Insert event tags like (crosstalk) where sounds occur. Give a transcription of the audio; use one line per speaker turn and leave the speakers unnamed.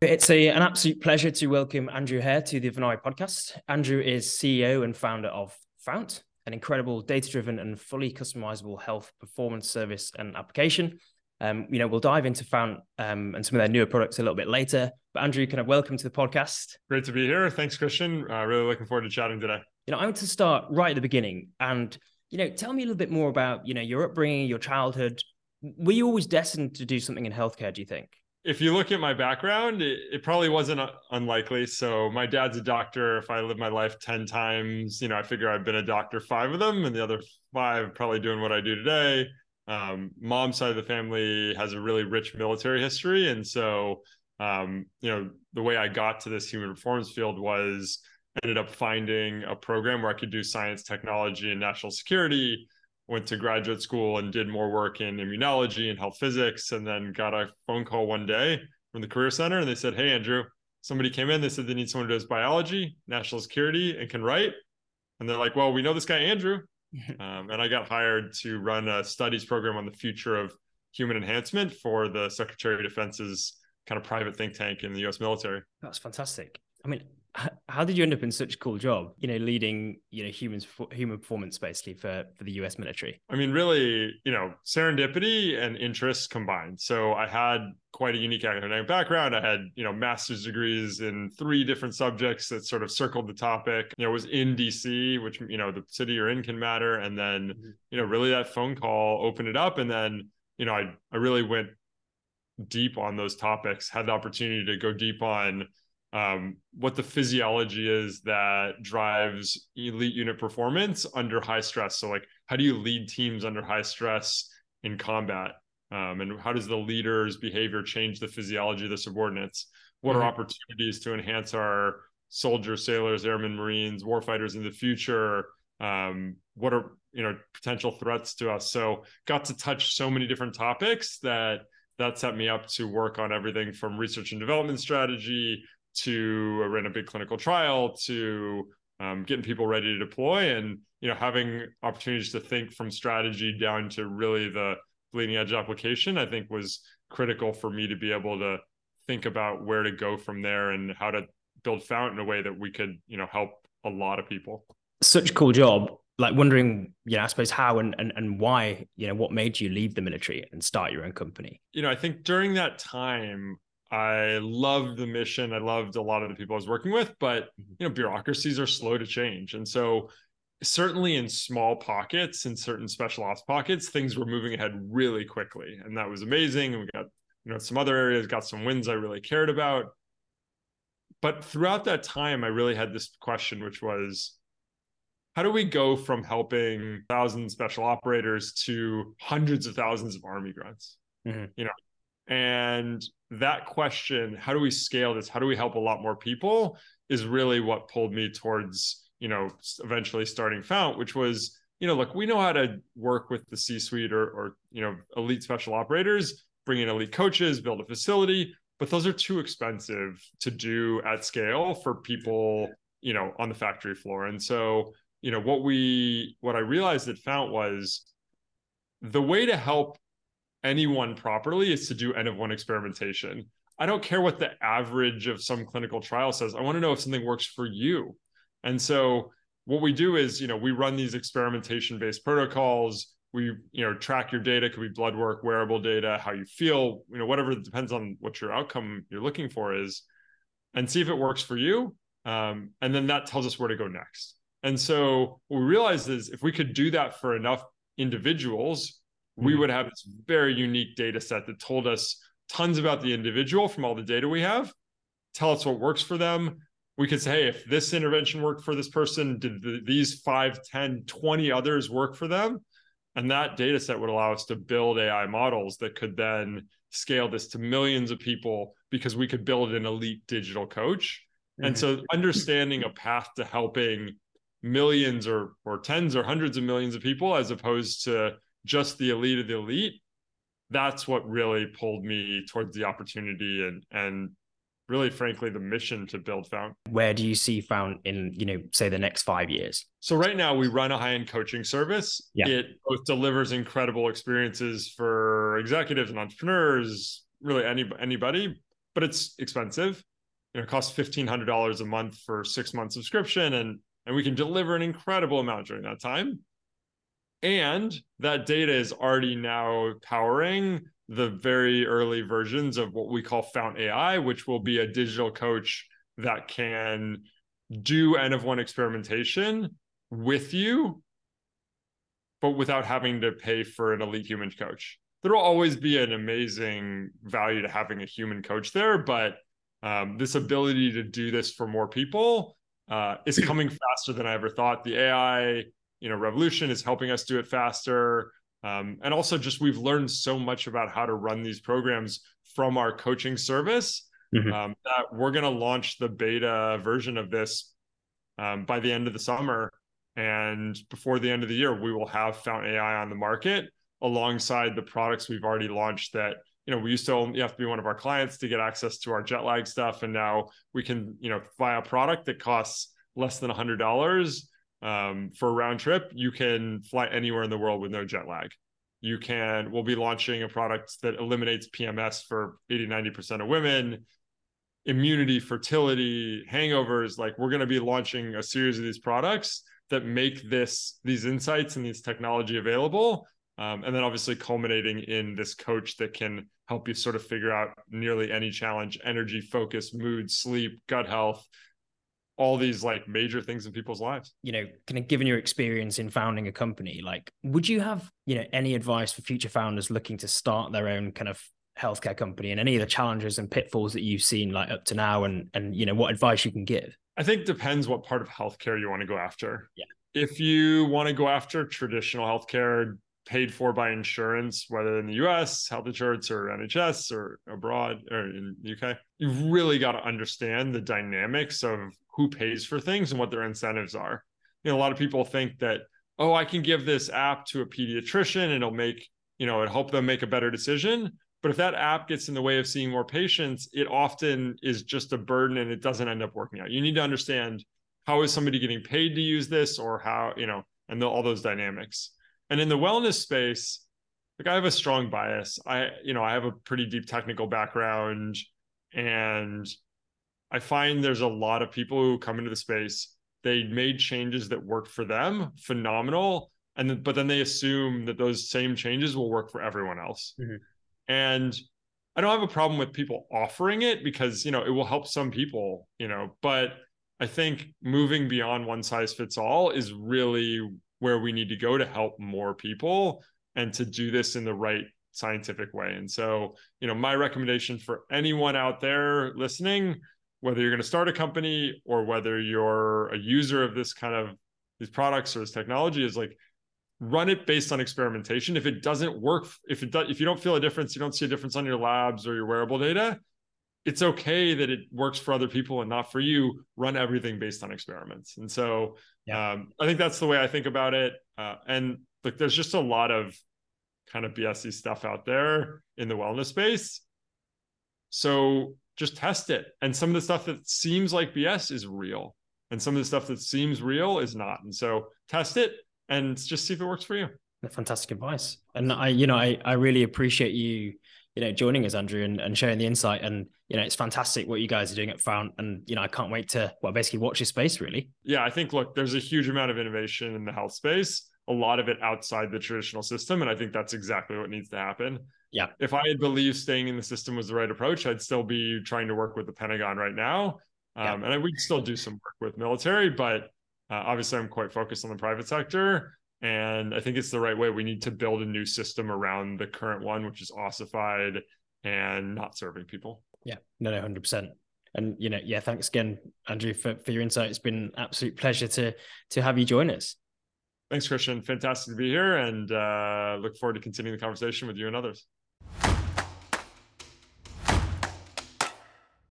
It's a, an absolute pleasure to welcome Andrew Herr to the Vinnari podcast. Andrew is CEO and founder of Fount, an incredible data-driven and fully customizable health performance service and application. Um, you know, we'll dive into Fount um, and some of their newer products a little bit later. But Andrew, kind of welcome to the podcast.
Great to be here. Thanks, Christian. Uh, really looking forward to chatting today.
You know, I want to start right at the beginning, and you know, tell me a little bit more about you know your upbringing, your childhood. Were you always destined to do something in healthcare? Do you think?
If you look at my background, it, it, probably wasn't unlikely. So my dad's a doctor. If I live my life 10 times, you know, I figure I've been a doctor five of them and the other five probably doing what I do today. Um, mom's side of the family has a really rich military history. And so, um, you know, the way I got to this human performance field was ended up finding a program where I could do science, technology, and national security went to graduate school and did more work in immunology and health physics and then got a phone call one day from the career center and they said hey andrew somebody came in they said they need someone who does biology national security and can write. And they're like well we know this guy andrew. (laughs) Um, and i got hired to run a studies program on the future of human enhancement for the secretary of defense's kind of private think tank in the us military.
That's fantastic. I mean how did you end up in such a cool job you know leading you know humans human performance basically for for the us military?
I mean really you know serendipity and interests combined. So i had quite a unique academic background. I had you know master's degrees in three different subjects that sort of circled the topic. You know was in dc which you know the city you're in can matter. And then mm-hmm. you know really that phone call opened it up. And then you know i i really went deep on those topics had the opportunity to go deep on um, what the physiology is that drives elite unit performance under high stress. So, like, how do you lead teams under high stress in combat? Um, and how does the leader's behavior change the physiology of the subordinates? What mm-hmm. are opportunities to enhance our soldiers, sailors, airmen, marines, warfighters in the future? Um, what are you know potential threats to us? So, got to touch so many different topics that that set me up to work on everything from research and development strategy to run a big clinical trial to um, getting people ready to deploy and you know having opportunities to think from strategy down to really the bleeding edge application i think was critical for me to be able to think about where to go from there and how to build fount in a way that we could you know help a lot of people.
Such a cool job. Like wondering you know i suppose how and, and and why you know what made you leave the military and start your own company?
You know i think during that time I loved the mission. I loved a lot of the people I was working with, but mm-hmm. you know, bureaucracies are slow to change. And so certainly in small pockets in certain special ops pockets, things were moving ahead really quickly. And that was amazing. And we got, you know, some other areas got some wins I really cared about. But throughout that time, I really had this question, which was how do we go from helping thousands special operators to hundreds of thousands of army grunts? Mm-hmm. You know, and that question, how do we scale this? How do we help a lot more people? Is really what pulled me towards, you know, eventually starting Fount, which was, you know, look, we know how to work with the C suite or, or, you know, elite special operators, bring in elite coaches, build a facility, but those are too expensive to do at scale for people, you know, on the factory floor. And so, you know, what we, what I realized at Fount was the way to help anyone properly is to do N of one experimentation. I don't care what the average of some clinical trial says. I want to know if something works for you. And so what we do is, you know, we run these experimentation based protocols. We, you know, track your data, could be blood work, wearable data, how you feel, you know, whatever depends on what your outcome you're looking for is, and see if it works for you. Um, and then that tells us where to go next. And so what we realized is if we could do that for enough individuals, we mm-hmm. would have this very unique data set that told us tons about the individual from all the data we have, tell us what works for them. We could say, hey, if this intervention worked for this person, did the, these 5, 10, 20 others work for them? And that data set would allow us to build AI models that could then scale this to millions of people because we could build an elite digital coach. Mm-hmm. And so understanding a path to helping millions or or tens or hundreds of millions of people as opposed to just the elite of the elite, that's what really pulled me towards the opportunity and and really frankly the mission to build Fount.
Where do you see Fount in, you know, say the next five years?
So right now we run a high-end coaching service. Yeah. It both delivers incredible experiences for executives and entrepreneurs, really any anybody. but it's expensive. You know, it costs fifteen hundred dollars a month for six month subscription, and and we can deliver an incredible amount during that time. And that data is already now powering the very early versions of what we call Fount AI, which will be a digital coach that can do N of one experimentation with you, but without having to pay for an elite human coach. There will always be an amazing value to having a human coach there, but um, this ability to do this for more people uh, is (clears throat) coming faster than I ever thought. The AI, you know, revolution is helping us do it faster. Um, and also just we've learned so much about how to run these programs from our coaching service mm-hmm. um, that we're going to launch the beta version of this um, by the end of the summer. And before the end of the year, we will have Fount AI on the market alongside the products we've already launched that you know we used to only have to be one of our clients to get access to our jet lag stuff and now we can you know buy a product that costs less than a hundred dollars um, for a round trip you can fly anywhere in the world with no jet lag you can we'll be launching a product that eliminates pms for 80 90% of women immunity, fertility, hangovers. Like we're going to be launching a series of these products that make this these insights and these technology available. Um, and then obviously culminating in this coach that can help you sort of figure out nearly any challenge, energy, focus, mood, sleep, gut health, all these like major things in people's lives.
You know, kind of given your experience in founding a company, like would you have, you know, any advice for future founders looking to start their own kind of healthcare company and any of the challenges and pitfalls that you've seen like up to now and and you know what advice you can give?
I think depends what part of healthcare you want to go after.
Yeah.
If you want to go after traditional healthcare paid for by insurance whether in the us health insurance or nhs or abroad or in the uk you've really got to understand the dynamics of who pays for things and what their incentives are you know a lot of people think that oh i can give this app to a pediatrician and it'll make you know it help them make a better decision but if that app gets in the way of seeing more patients, it often is just a burden and it doesn't end up working out. You need to understand how is somebody getting paid to use this or how, you know, and the, all those dynamics. And in the wellness space, like I have a strong bias. I, you know, I have a pretty deep technical background and I find there's a lot of people who come into the space, they made changes that worked for them, phenomenal. And but then they assume that those same changes will work for everyone else. Mm-hmm. And I don't have a problem with people offering it because, you know, it will help some people, you know, but I think moving beyond one size fits all is really where we need to go to help more people and to do this in the right scientific way. And so, you know, my recommendation for anyone out there listening, whether you're going to start a company or whether you're a user of this kind of these products or this technology is like run it based on experimentation. If it doesn't work, if it if you don't feel a difference, you don't see a difference on your labs or your wearable data, it's okay that it works for other people and not for you. Run everything based on experiments. And so yeah. um, I think that's the way I think about it. Uh, and like, there's just a lot of kind of BSy stuff out there in the wellness space. So just test it. And some of the stuff that seems like BS is real. And some of the stuff that seems real is not. And so test it, and just see if it works for you.
Fantastic advice. And I, you know, I, I really appreciate you, you know, joining us, Andrew, and, and sharing the insight. And, you know, it's fantastic what you guys are doing at Fount. And, you know, I can't wait to, well, basically watch your space really.
Yeah. I think, look, there's a huge amount of innovation in the health space, a lot of it outside the traditional system. And I think that's exactly what needs to happen.
Yeah.
If I had believed staying in the system was the right approach, I'd still be trying to work with the Pentagon right now. Um, yeah. And I would still do some work with military, but uh, obviously, I'm quite focused on the private sector, and I think it's the right way. We need to build a new system around the current one, which is ossified and not serving people.
Yeah, no, no, hundred percent. And you know, yeah, thanks again, Andrew, for, for your insight. It's been absolute pleasure to to have you join us.
Thanks, Christian. Fantastic to be here, and uh, look forward to continuing the conversation with you and others.